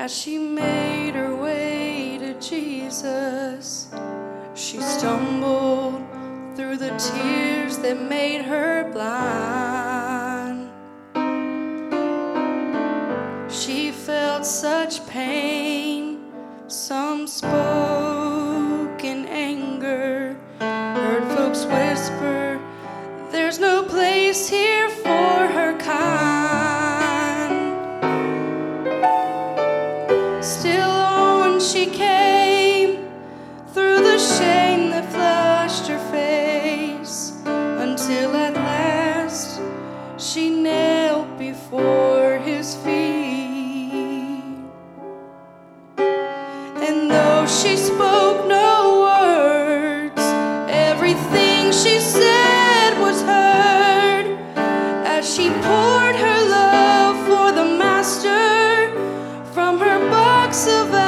as she made her way to Jesus. She stumbled through the tears that made her blind. She felt such pain, some spoke she knelt before his feet. And though she spoke no words, everything she said was heard as she poured her love for the Master from her box of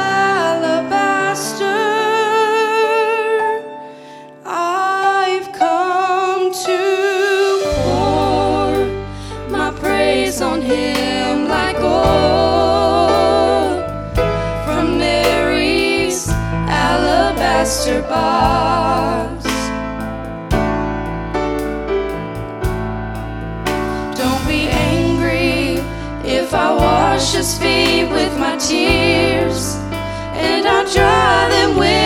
alabaster box. Don't be angry if I wash his feet with my tears and I'll dry them with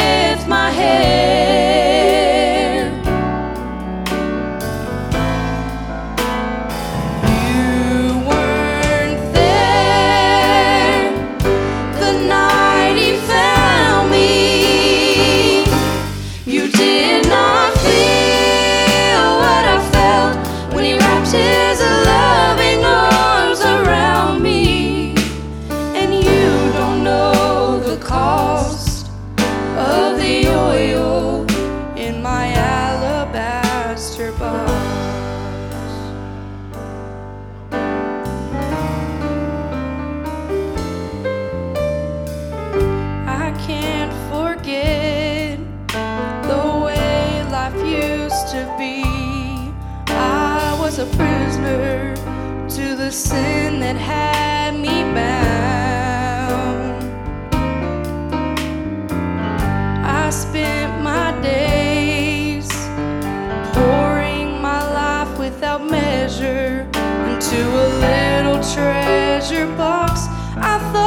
a prisoner to the sin that had measure into a little treasure box. I thought.